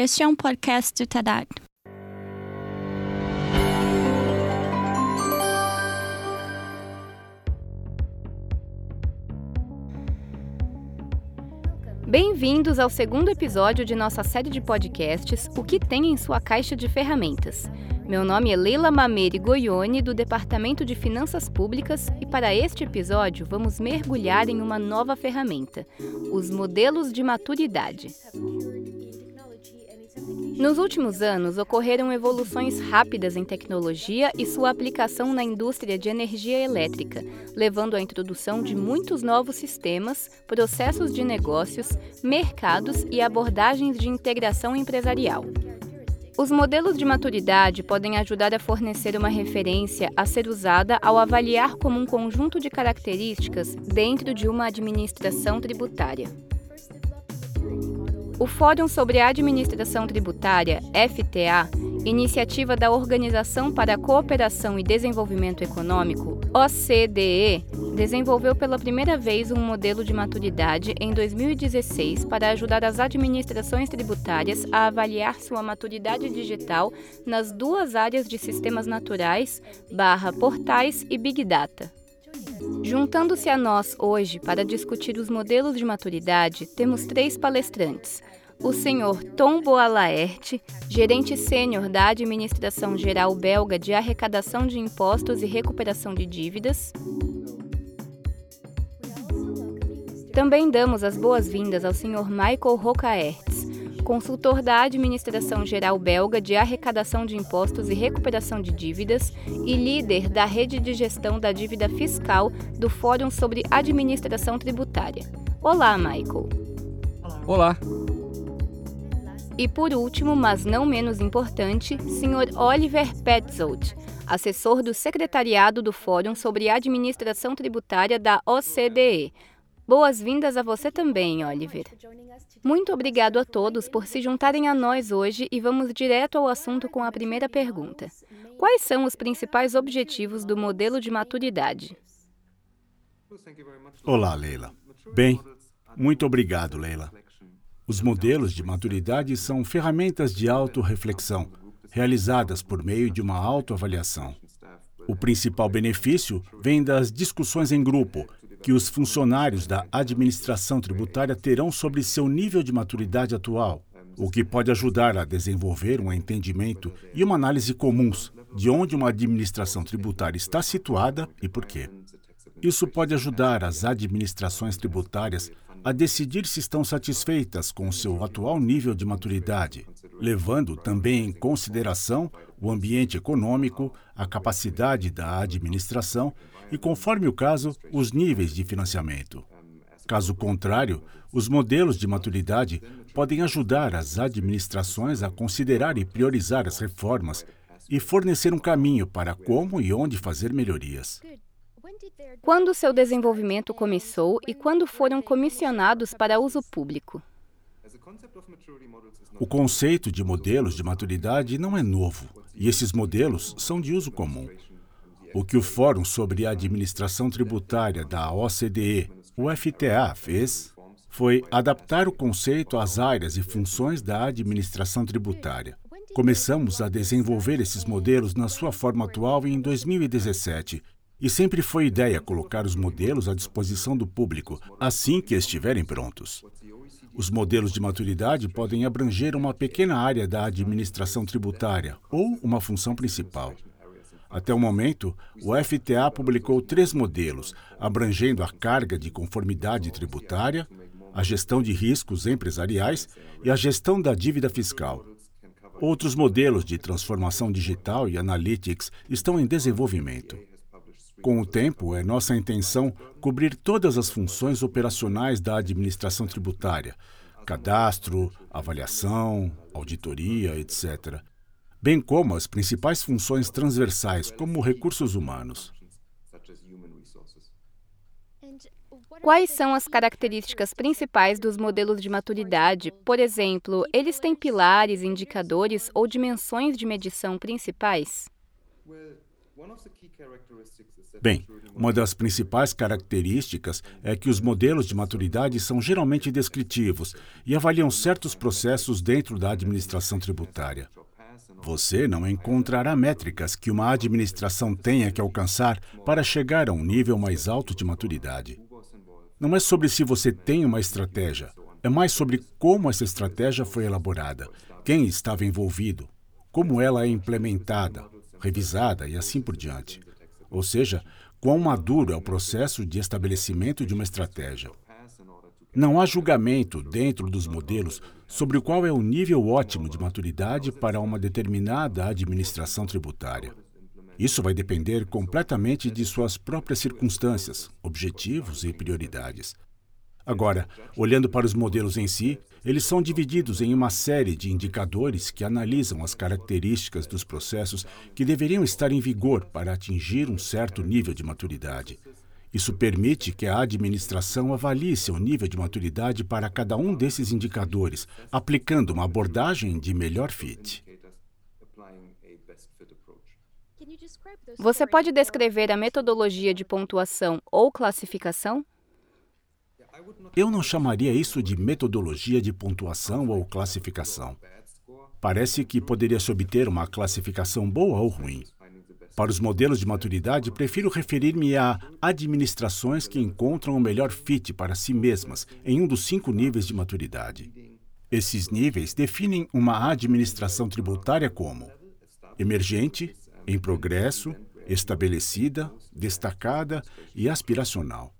Este é um podcast do TEDx. Bem-vindos ao segundo episódio de nossa série de podcasts O que tem em sua caixa de ferramentas. Meu nome é Leila Mameri Goione, do Departamento de Finanças Públicas, e para este episódio vamos mergulhar em uma nova ferramenta: os modelos de maturidade. Nos últimos anos, ocorreram evoluções rápidas em tecnologia e sua aplicação na indústria de energia elétrica, levando à introdução de muitos novos sistemas, processos de negócios, mercados e abordagens de integração empresarial. Os modelos de maturidade podem ajudar a fornecer uma referência a ser usada ao avaliar como um conjunto de características dentro de uma administração tributária. O Fórum sobre Administração Tributária, FTA, iniciativa da Organização para a Cooperação e Desenvolvimento Econômico, OCDE, desenvolveu pela primeira vez um modelo de maturidade em 2016 para ajudar as administrações tributárias a avaliar sua maturidade digital nas duas áreas de sistemas naturais, barra portais e Big Data. Juntando-se a nós hoje para discutir os modelos de maturidade, temos três palestrantes. O senhor Tom Boalaert, gerente sênior da Administração Geral Belga de Arrecadação de Impostos e Recuperação de Dívidas. Também damos as boas-vindas ao senhor Michael Rocaertz, consultor da Administração Geral Belga de Arrecadação de Impostos e Recuperação de Dívidas e líder da rede de gestão da dívida fiscal do Fórum sobre Administração Tributária. Olá, Michael. Olá. E por último, mas não menos importante, Sr. Oliver Petzold, assessor do Secretariado do Fórum sobre Administração Tributária da OCDE. Boas-vindas a você também, Oliver. Muito obrigado a todos por se juntarem a nós hoje e vamos direto ao assunto com a primeira pergunta. Quais são os principais objetivos do modelo de maturidade? Olá, Leila. Bem, muito obrigado, Leila. Os modelos de maturidade são ferramentas de autorreflexão realizadas por meio de uma autoavaliação. O principal benefício vem das discussões em grupo que os funcionários da administração tributária terão sobre seu nível de maturidade atual, o que pode ajudar a desenvolver um entendimento e uma análise comuns de onde uma administração tributária está situada e por quê. Isso pode ajudar as administrações tributárias a decidir se estão satisfeitas com seu atual nível de maturidade, levando também em consideração o ambiente econômico, a capacidade da administração e, conforme o caso, os níveis de financiamento. Caso contrário, os modelos de maturidade podem ajudar as administrações a considerar e priorizar as reformas e fornecer um caminho para como e onde fazer melhorias. Quando seu desenvolvimento começou e quando foram comissionados para uso público? O conceito de modelos de maturidade não é novo, e esses modelos são de uso comum. O que o Fórum sobre a Administração Tributária da OCDE, o FTA, fez foi adaptar o conceito às áreas e funções da administração tributária. Começamos a desenvolver esses modelos na sua forma atual em 2017 e sempre foi ideia colocar os modelos à disposição do público assim que estiverem prontos. Os modelos de maturidade podem abranger uma pequena área da administração tributária ou uma função principal. Até o momento, o FTA publicou três modelos, abrangendo a carga de conformidade tributária, a gestão de riscos empresariais e a gestão da dívida fiscal. Outros modelos de transformação digital e analytics estão em desenvolvimento. Com o tempo, é nossa intenção cobrir todas as funções operacionais da administração tributária: cadastro, avaliação, auditoria, etc. Bem como as principais funções transversais, como recursos humanos. Quais são as características principais dos modelos de maturidade? Por exemplo, eles têm pilares, indicadores ou dimensões de medição principais? Bem, uma das principais características é que os modelos de maturidade são geralmente descritivos e avaliam certos processos dentro da administração tributária. Você não encontrará métricas que uma administração tenha que alcançar para chegar a um nível mais alto de maturidade. Não é sobre se você tem uma estratégia, é mais sobre como essa estratégia foi elaborada, quem estava envolvido, como ela é implementada, revisada e assim por diante. Ou seja, quão maduro é o processo de estabelecimento de uma estratégia. Não há julgamento dentro dos modelos sobre qual é o nível ótimo de maturidade para uma determinada administração tributária. Isso vai depender completamente de suas próprias circunstâncias, objetivos e prioridades. Agora, olhando para os modelos em si, eles são divididos em uma série de indicadores que analisam as características dos processos que deveriam estar em vigor para atingir um certo nível de maturidade. Isso permite que a administração avalie seu nível de maturidade para cada um desses indicadores, aplicando uma abordagem de melhor fit. Você pode descrever a metodologia de pontuação ou classificação? Eu não chamaria isso de metodologia de pontuação ou classificação. Parece que poderia se obter uma classificação boa ou ruim. Para os modelos de maturidade, prefiro referir-me a administrações que encontram o melhor fit para si mesmas em um dos cinco níveis de maturidade. Esses níveis definem uma administração tributária como emergente, em progresso, estabelecida, destacada e aspiracional.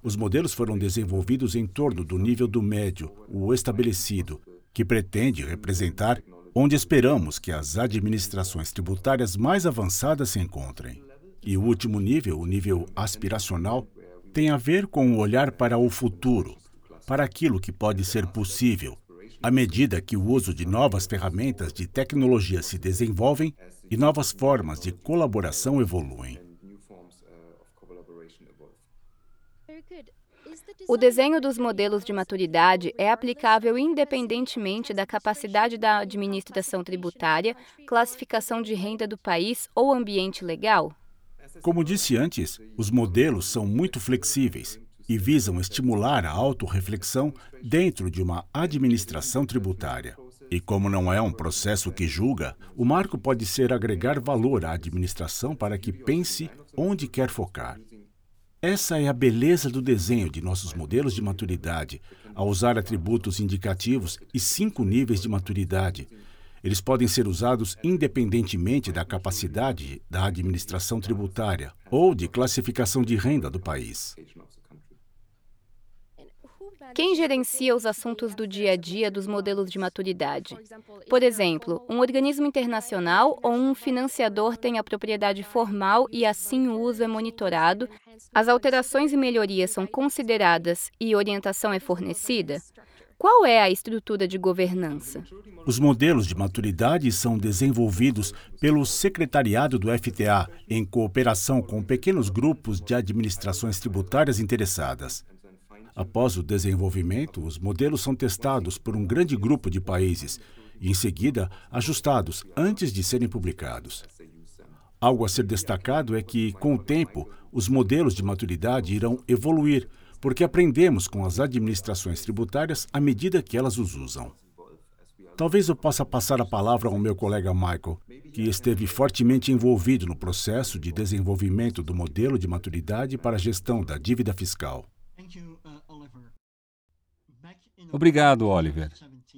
Os modelos foram desenvolvidos em torno do nível do médio, o estabelecido, que pretende representar onde esperamos que as administrações tributárias mais avançadas se encontrem. E o último nível, o nível aspiracional, tem a ver com o olhar para o futuro, para aquilo que pode ser possível, à medida que o uso de novas ferramentas de tecnologia se desenvolvem e novas formas de colaboração evoluem. O desenho dos modelos de maturidade é aplicável independentemente da capacidade da administração tributária, classificação de renda do país ou ambiente legal? Como disse antes, os modelos são muito flexíveis e visam estimular a autorreflexão dentro de uma administração tributária. E como não é um processo que julga, o marco pode ser agregar valor à administração para que pense onde quer focar. Essa é a beleza do desenho de nossos modelos de maturidade, ao usar atributos indicativos e cinco níveis de maturidade. Eles podem ser usados independentemente da capacidade da administração tributária ou de classificação de renda do país. Quem gerencia os assuntos do dia a dia dos modelos de maturidade? Por exemplo, um organismo internacional ou um financiador tem a propriedade formal e assim o uso é monitorado, as alterações e melhorias são consideradas e orientação é fornecida? Qual é a estrutura de governança? Os modelos de maturidade são desenvolvidos pelo secretariado do FTA, em cooperação com pequenos grupos de administrações tributárias interessadas. Após o desenvolvimento, os modelos são testados por um grande grupo de países e, em seguida, ajustados antes de serem publicados. Algo a ser destacado é que, com o tempo, os modelos de maturidade irão evoluir, porque aprendemos com as administrações tributárias à medida que elas os usam. Talvez eu possa passar a palavra ao meu colega Michael, que esteve fortemente envolvido no processo de desenvolvimento do modelo de maturidade para a gestão da dívida fiscal. Obrigado, Oliver.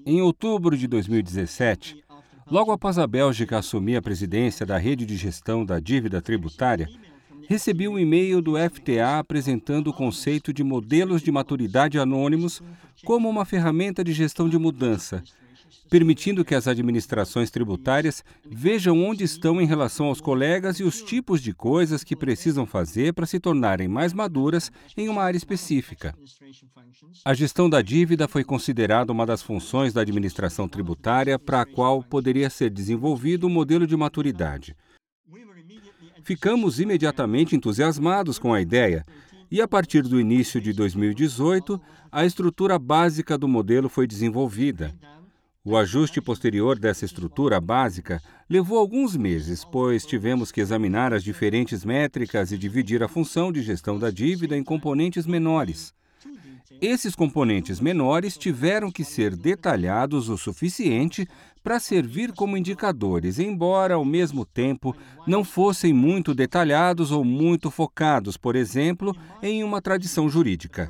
Em outubro de 2017, logo após a Bélgica assumir a presidência da rede de gestão da dívida tributária, recebi um e-mail do FTA apresentando o conceito de modelos de maturidade anônimos como uma ferramenta de gestão de mudança permitindo que as administrações tributárias vejam onde estão em relação aos colegas e os tipos de coisas que precisam fazer para se tornarem mais maduras em uma área específica. A gestão da dívida foi considerada uma das funções da administração tributária para a qual poderia ser desenvolvido um modelo de maturidade. Ficamos imediatamente entusiasmados com a ideia e, a partir do início de 2018, a estrutura básica do modelo foi desenvolvida. O ajuste posterior dessa estrutura básica levou alguns meses, pois tivemos que examinar as diferentes métricas e dividir a função de gestão da dívida em componentes menores. Esses componentes menores tiveram que ser detalhados o suficiente para servir como indicadores, embora ao mesmo tempo não fossem muito detalhados ou muito focados, por exemplo, em uma tradição jurídica.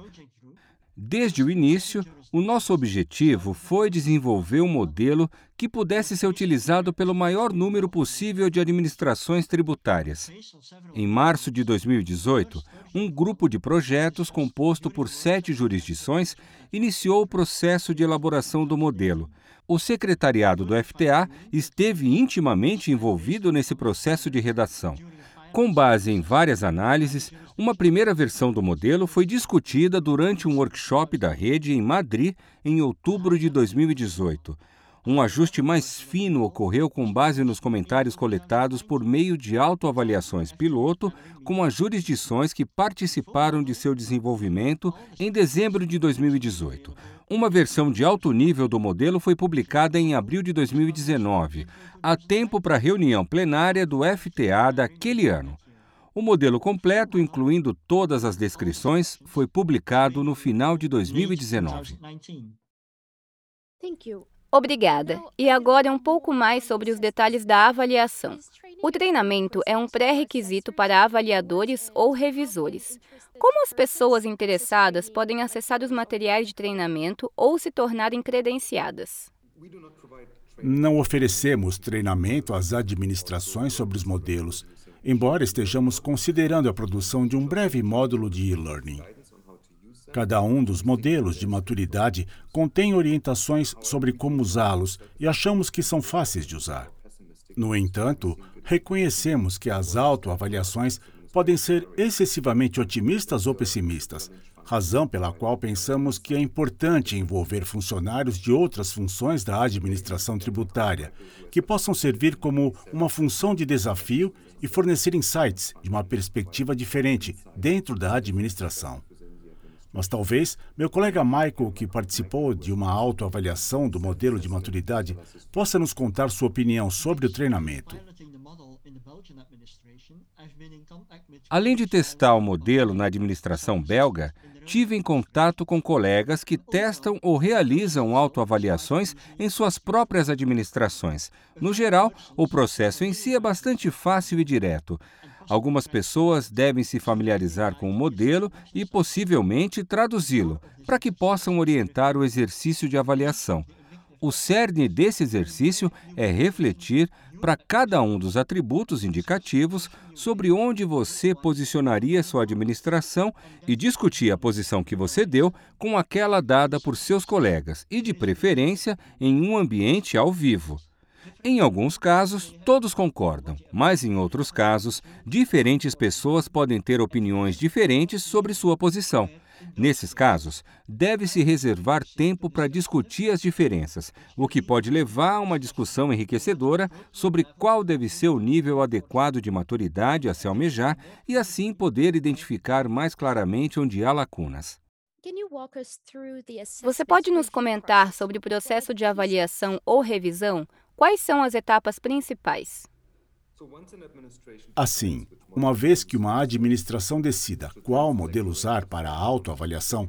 Desde o início, o nosso objetivo foi desenvolver um modelo que pudesse ser utilizado pelo maior número possível de administrações tributárias. Em março de 2018, um grupo de projetos composto por sete jurisdições iniciou o processo de elaboração do modelo. O secretariado do FTA esteve intimamente envolvido nesse processo de redação. Com base em várias análises, uma primeira versão do modelo foi discutida durante um workshop da rede em Madrid em outubro de 2018. Um ajuste mais fino ocorreu com base nos comentários coletados por meio de autoavaliações piloto com as jurisdições que participaram de seu desenvolvimento em dezembro de 2018. Uma versão de alto nível do modelo foi publicada em abril de 2019, a tempo para a reunião plenária do FTA daquele ano. O modelo completo, incluindo todas as descrições, foi publicado no final de 2019. Obrigada. E agora um pouco mais sobre os detalhes da avaliação. O treinamento é um pré-requisito para avaliadores ou revisores. Como as pessoas interessadas podem acessar os materiais de treinamento ou se tornarem credenciadas? Não oferecemos treinamento às administrações sobre os modelos, embora estejamos considerando a produção de um breve módulo de e-learning. Cada um dos modelos de maturidade contém orientações sobre como usá-los e achamos que são fáceis de usar. No entanto, reconhecemos que as autoavaliações podem ser excessivamente otimistas ou pessimistas, razão pela qual pensamos que é importante envolver funcionários de outras funções da administração tributária, que possam servir como uma função de desafio e fornecer insights de uma perspectiva diferente dentro da administração. Mas talvez meu colega Michael, que participou de uma autoavaliação do modelo de maturidade, possa nos contar sua opinião sobre o treinamento. Além de testar o modelo na administração belga, tive em contato com colegas que testam ou realizam autoavaliações em suas próprias administrações. No geral, o processo em si é bastante fácil e direto. Algumas pessoas devem se familiarizar com o modelo e possivelmente traduzi-lo, para que possam orientar o exercício de avaliação. O cerne desse exercício é refletir para cada um dos atributos indicativos sobre onde você posicionaria sua administração e discutir a posição que você deu com aquela dada por seus colegas e, de preferência, em um ambiente ao vivo. Em alguns casos, todos concordam, mas em outros casos, diferentes pessoas podem ter opiniões diferentes sobre sua posição. Nesses casos, deve-se reservar tempo para discutir as diferenças, o que pode levar a uma discussão enriquecedora sobre qual deve ser o nível adequado de maturidade a se almejar e assim poder identificar mais claramente onde há lacunas. Você pode nos comentar sobre o processo de avaliação ou revisão? Quais são as etapas principais? Assim, uma vez que uma administração decida qual modelo usar para a autoavaliação,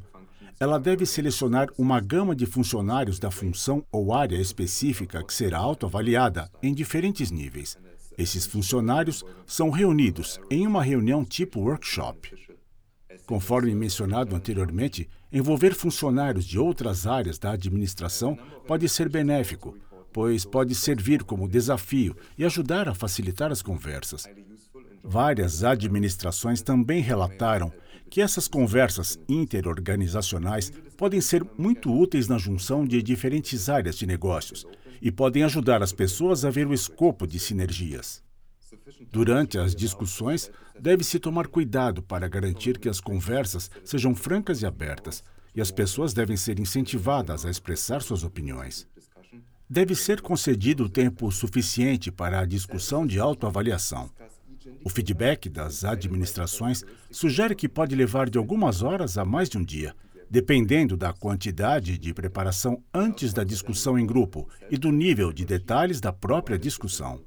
ela deve selecionar uma gama de funcionários da função ou área específica que será autoavaliada em diferentes níveis. Esses funcionários são reunidos em uma reunião tipo workshop. Conforme mencionado anteriormente, envolver funcionários de outras áreas da administração pode ser benéfico, pois pode servir como desafio e ajudar a facilitar as conversas. Várias administrações também relataram que essas conversas interorganizacionais podem ser muito úteis na junção de diferentes áreas de negócios e podem ajudar as pessoas a ver o escopo de sinergias. Durante as discussões, deve-se tomar cuidado para garantir que as conversas sejam francas e abertas, e as pessoas devem ser incentivadas a expressar suas opiniões. Deve ser concedido tempo suficiente para a discussão de autoavaliação. O feedback das administrações sugere que pode levar de algumas horas a mais de um dia, dependendo da quantidade de preparação antes da discussão em grupo e do nível de detalhes da própria discussão.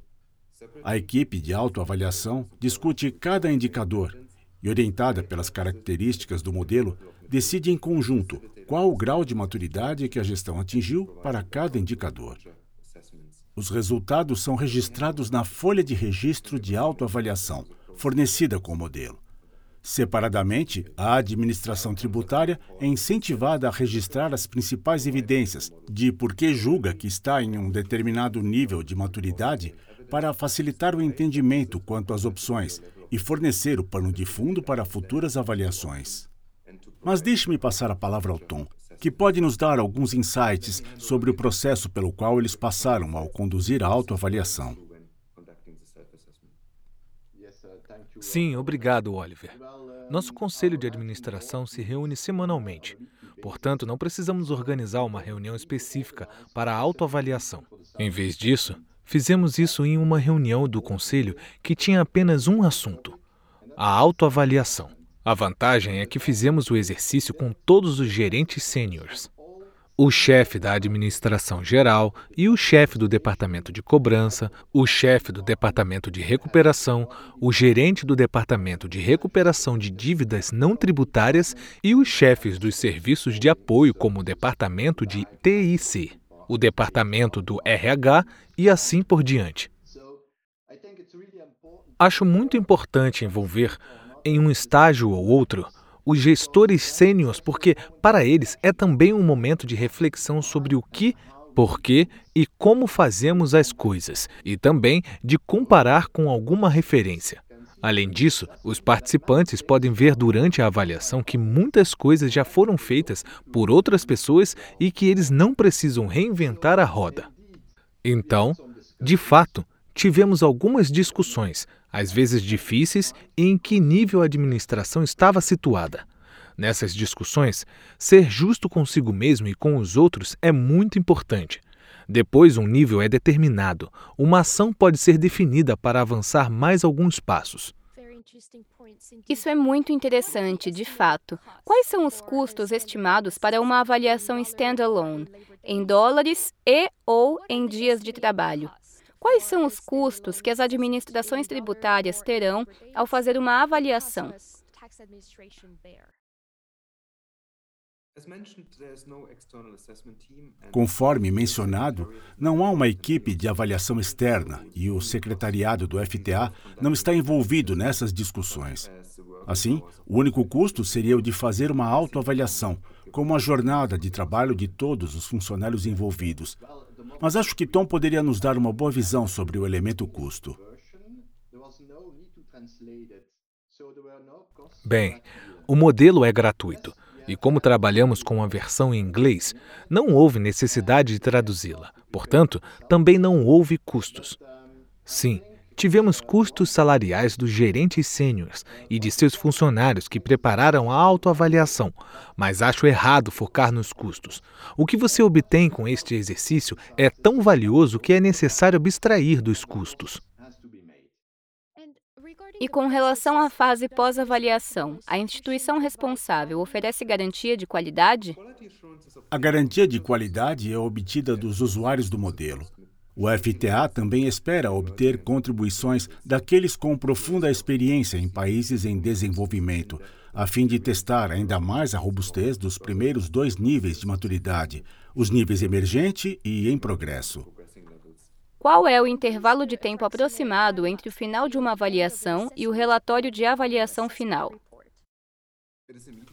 A equipe de autoavaliação discute cada indicador e, orientada pelas características do modelo, decide em conjunto qual o grau de maturidade que a gestão atingiu para cada indicador. Os resultados são registrados na folha de registro de autoavaliação, fornecida com o modelo. Separadamente, a administração tributária é incentivada a registrar as principais evidências de por que julga que está em um determinado nível de maturidade para facilitar o entendimento quanto às opções e fornecer o pano de fundo para futuras avaliações. Mas deixe-me passar a palavra ao Tom, que pode nos dar alguns insights sobre o processo pelo qual eles passaram ao conduzir a autoavaliação. Sim, obrigado, Oliver. Nosso conselho de administração se reúne semanalmente. Portanto, não precisamos organizar uma reunião específica para a autoavaliação. Em vez disso, fizemos isso em uma reunião do conselho que tinha apenas um assunto: a autoavaliação. A vantagem é que fizemos o exercício com todos os gerentes sêniores o chefe da administração geral e o chefe do departamento de cobrança, o chefe do departamento de recuperação, o gerente do departamento de recuperação de dívidas não tributárias e os chefes dos serviços de apoio, como o departamento de TIC, o departamento do RH e assim por diante. Acho muito importante envolver, em um estágio ou outro, os gestores sêniores, porque para eles é também um momento de reflexão sobre o que, por que e como fazemos as coisas, e também de comparar com alguma referência. Além disso, os participantes podem ver durante a avaliação que muitas coisas já foram feitas por outras pessoas e que eles não precisam reinventar a roda. Então, de fato, tivemos algumas discussões, às vezes difíceis, em que nível a administração estava situada. Nessas discussões, ser justo consigo mesmo e com os outros é muito importante. Depois, um nível é determinado. Uma ação pode ser definida para avançar mais alguns passos. Isso é muito interessante, de fato. Quais são os custos estimados para uma avaliação standalone, em dólares e ou em dias de trabalho? Quais são os custos que as administrações tributárias terão ao fazer uma avaliação? Conforme mencionado, não há uma equipe de avaliação externa e o secretariado do FTA não está envolvido nessas discussões. Assim, o único custo seria o de fazer uma autoavaliação, como a jornada de trabalho de todos os funcionários envolvidos, mas acho que Tom poderia nos dar uma boa visão sobre o elemento custo. Bem, o modelo é gratuito. E como trabalhamos com a versão em inglês, não houve necessidade de traduzi-la. Portanto, também não houve custos. Sim, Tivemos custos salariais dos gerentes sêniores e de seus funcionários que prepararam a autoavaliação, mas acho errado focar nos custos. O que você obtém com este exercício é tão valioso que é necessário abstrair dos custos. E com relação à fase pós-avaliação, a instituição responsável oferece garantia de qualidade? A garantia de qualidade é obtida dos usuários do modelo. O FTA também espera obter contribuições daqueles com profunda experiência em países em desenvolvimento, a fim de testar ainda mais a robustez dos primeiros dois níveis de maturidade, os níveis emergente e em progresso. Qual é o intervalo de tempo aproximado entre o final de uma avaliação e o relatório de avaliação final?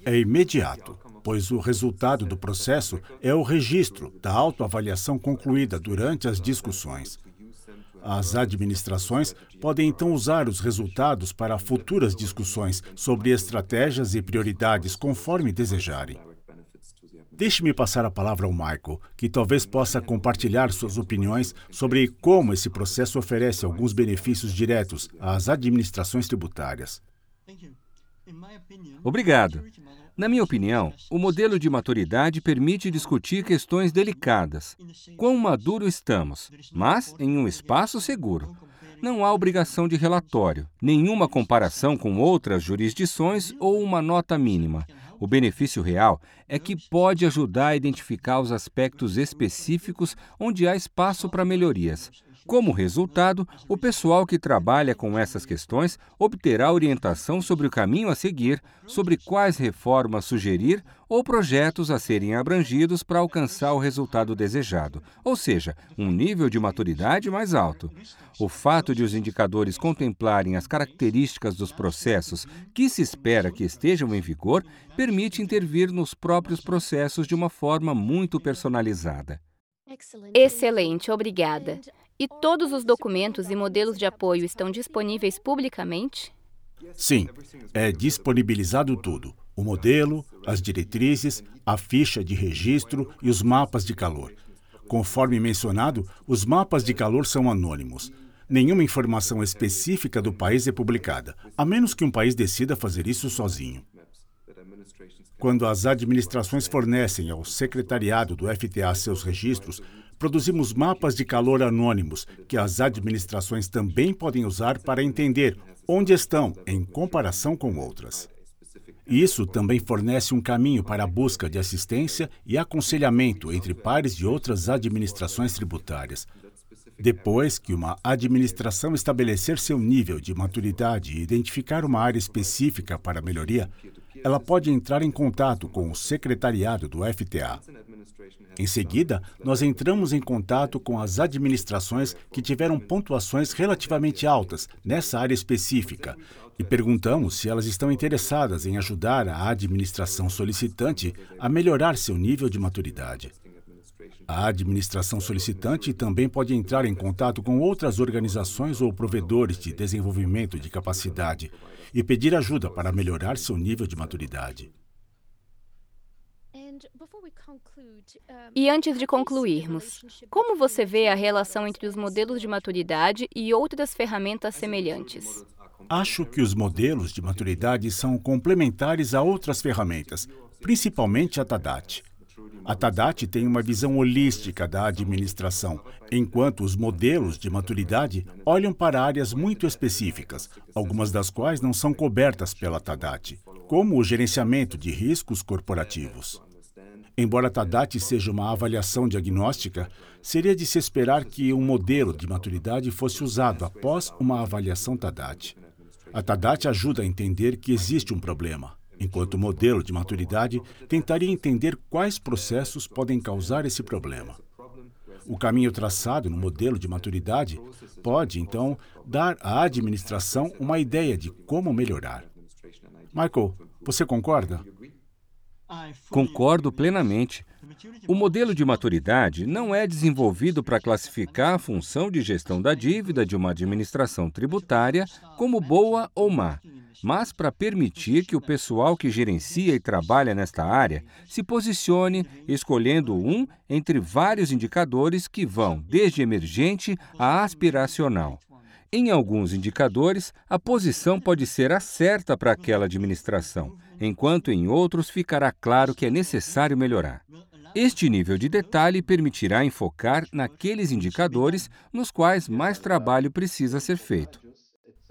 É imediato pois o resultado do processo é o registro da autoavaliação concluída durante as discussões. As administrações podem então usar os resultados para futuras discussões sobre estratégias e prioridades conforme desejarem. Deixe-me passar a palavra ao Michael, que talvez possa compartilhar suas opiniões sobre como esse processo oferece alguns benefícios diretos às administrações tributárias. Obrigado. Na minha opinião, o modelo de maturidade permite discutir questões delicadas. Quão maduro estamos, mas em um espaço seguro. Não há obrigação de relatório, nenhuma comparação com outras jurisdições ou uma nota mínima. O benefício real é que pode ajudar a identificar os aspectos específicos onde há espaço para melhorias. Como resultado, o pessoal que trabalha com essas questões obterá orientação sobre o caminho a seguir, sobre quais reformas sugerir ou projetos a serem abrangidos para alcançar o resultado desejado, ou seja, um nível de maturidade mais alto. O fato de os indicadores contemplarem as características dos processos que se espera que estejam em vigor permite intervir nos próprios processos de uma forma muito personalizada. Excelente, obrigada. E todos os documentos e modelos de apoio estão disponíveis publicamente? Sim, é disponibilizado tudo: o modelo, as diretrizes, a ficha de registro e os mapas de calor. Conforme mencionado, os mapas de calor são anônimos. Nenhuma informação específica do país é publicada, a menos que um país decida fazer isso sozinho. Quando as administrações fornecem ao secretariado do FTA seus registros, produzimos mapas de calor anônimos que as administrações também podem usar para entender onde estão em comparação com outras. Isso também fornece um caminho para a busca de assistência e aconselhamento entre pares de outras administrações tributárias. Depois que uma administração estabelecer seu nível de maturidade e identificar uma área específica para melhoria, ela pode entrar em contato com o secretariado do FTA. Em seguida, nós entramos em contato com as administrações que tiveram pontuações relativamente altas nessa área específica e perguntamos se elas estão interessadas em ajudar a administração solicitante a melhorar seu nível de maturidade. A administração solicitante também pode entrar em contato com outras organizações ou provedores de desenvolvimento de capacidade e pedir ajuda para melhorar seu nível de maturidade. E antes de concluirmos, como você vê a relação entre os modelos de maturidade e outras ferramentas semelhantes? Acho que os modelos de maturidade são complementares a outras ferramentas, principalmente a TADAT. A TADAT tem uma visão holística da administração, enquanto os modelos de maturidade olham para áreas muito específicas, algumas das quais não são cobertas pela TADAT, como o gerenciamento de riscos corporativos. Embora TADAT seja uma avaliação diagnóstica, seria de se esperar que um modelo de maturidade fosse usado após uma avaliação TADAT. A TADAT ajuda a entender que existe um problema, enquanto modelo de maturidade tentaria entender quais processos podem causar esse problema. O caminho traçado no modelo de maturidade pode, então, dar à administração uma ideia de como melhorar. Michael, você concorda? Concordo plenamente. O modelo de maturidade não é desenvolvido para classificar a função de gestão da dívida de uma administração tributária como boa ou má, mas para permitir que o pessoal que gerencia e trabalha nesta área se posicione escolhendo um entre vários indicadores que vão desde emergente a aspiracional. Em alguns indicadores, a posição pode ser a certa para aquela administração, enquanto em outros ficará claro que é necessário melhorar. Este nível de detalhe permitirá enfocar naqueles indicadores nos quais mais trabalho precisa ser feito.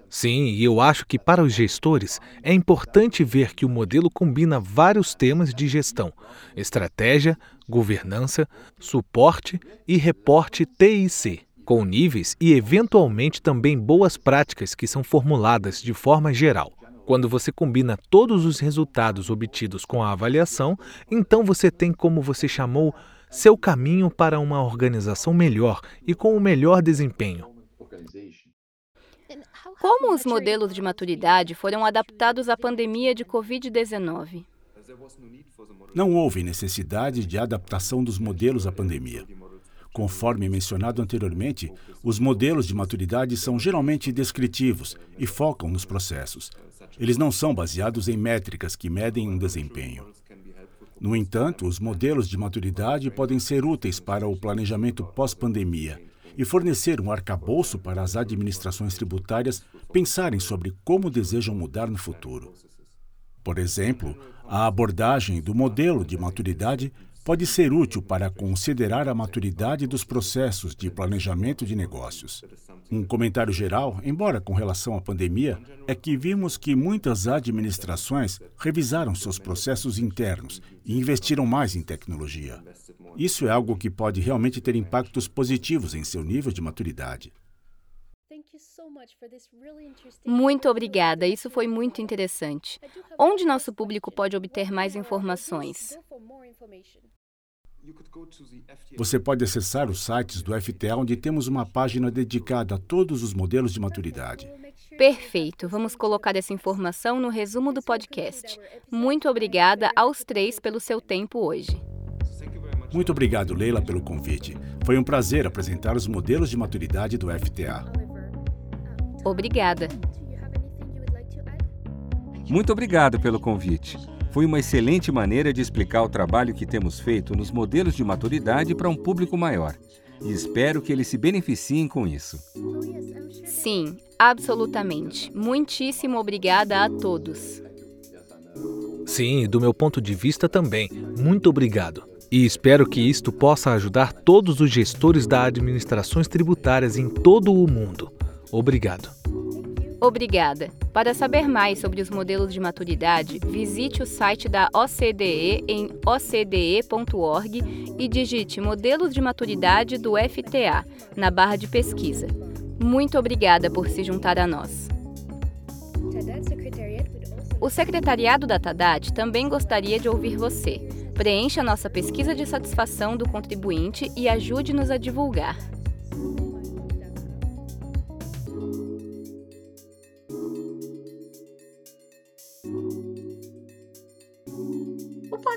Sim, e eu acho que para os gestores é importante ver que o modelo combina vários temas de gestão: estratégia, governança, suporte e reporte TIC com níveis e, eventualmente, também boas práticas que são formuladas de forma geral. Quando você combina todos os resultados obtidos com a avaliação, então você tem, como você chamou, seu caminho para uma organização melhor e com o melhor desempenho. Como os modelos de maturidade foram adaptados à pandemia de Covid-19? Não houve necessidade de adaptação dos modelos à pandemia. Conforme mencionado anteriormente, os modelos de maturidade são geralmente descritivos e focam nos processos. Eles não são baseados em métricas que medem um desempenho. No entanto, os modelos de maturidade podem ser úteis para o planejamento pós-pandemia e fornecer um arcabouço para as administrações tributárias pensarem sobre como desejam mudar no futuro. Por exemplo, a abordagem do modelo de maturidade pode ser útil para considerar a maturidade dos processos de planejamento de negócios. Um comentário geral, embora com relação à pandemia, é que vimos que muitas administrações revisaram seus processos internos e investiram mais em tecnologia. Isso é algo que pode realmente ter impactos positivos em seu nível de maturidade. Muito obrigada, isso foi muito interessante. Onde nosso público pode obter mais informações? Você pode acessar os sites do FTA, onde temos uma página dedicada a todos os modelos de maturidade. Perfeito. Vamos colocar essa informação no resumo do podcast. Muito obrigada aos três pelo seu tempo hoje. Muito obrigado, Leila, pelo convite. Foi um prazer apresentar os modelos de maturidade do FTA. Obrigada. Muito obrigado pelo convite. Foi uma excelente maneira de explicar o trabalho que temos feito nos modelos de maturidade para um público maior. E espero que eles se beneficiem com isso. Sim, absolutamente. Muitíssimo obrigada a todos. Sim, do meu ponto de vista também. Muito obrigado. E espero que isto possa ajudar todos os gestores da administrações tributárias em todo o mundo. Obrigado. Obrigada. Para saber mais sobre os modelos de maturidade, visite o site da OCDE em ocde.org e digite Modelos de Maturidade do FTA na barra de pesquisa. Muito obrigada por se juntar a nós. O secretariado da TADAT também gostaria de ouvir você. Preencha nossa pesquisa de satisfação do contribuinte e ajude-nos a divulgar.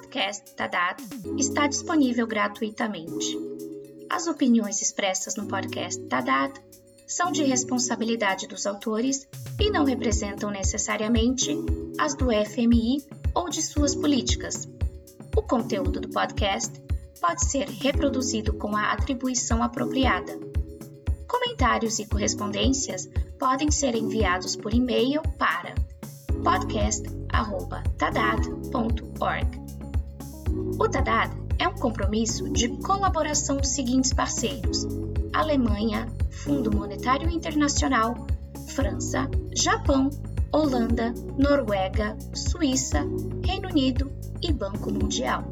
Podcast Tadat está disponível gratuitamente. As opiniões expressas no podcast Tadat são de responsabilidade dos autores e não representam necessariamente as do FMI ou de suas políticas. O conteúdo do podcast pode ser reproduzido com a atribuição apropriada. Comentários e correspondências podem ser enviados por e-mail para podcast.tadad.org. O TADAD é um compromisso de colaboração dos seguintes parceiros: Alemanha, Fundo Monetário Internacional, França, Japão, Holanda, Noruega, Suíça, Reino Unido e Banco Mundial.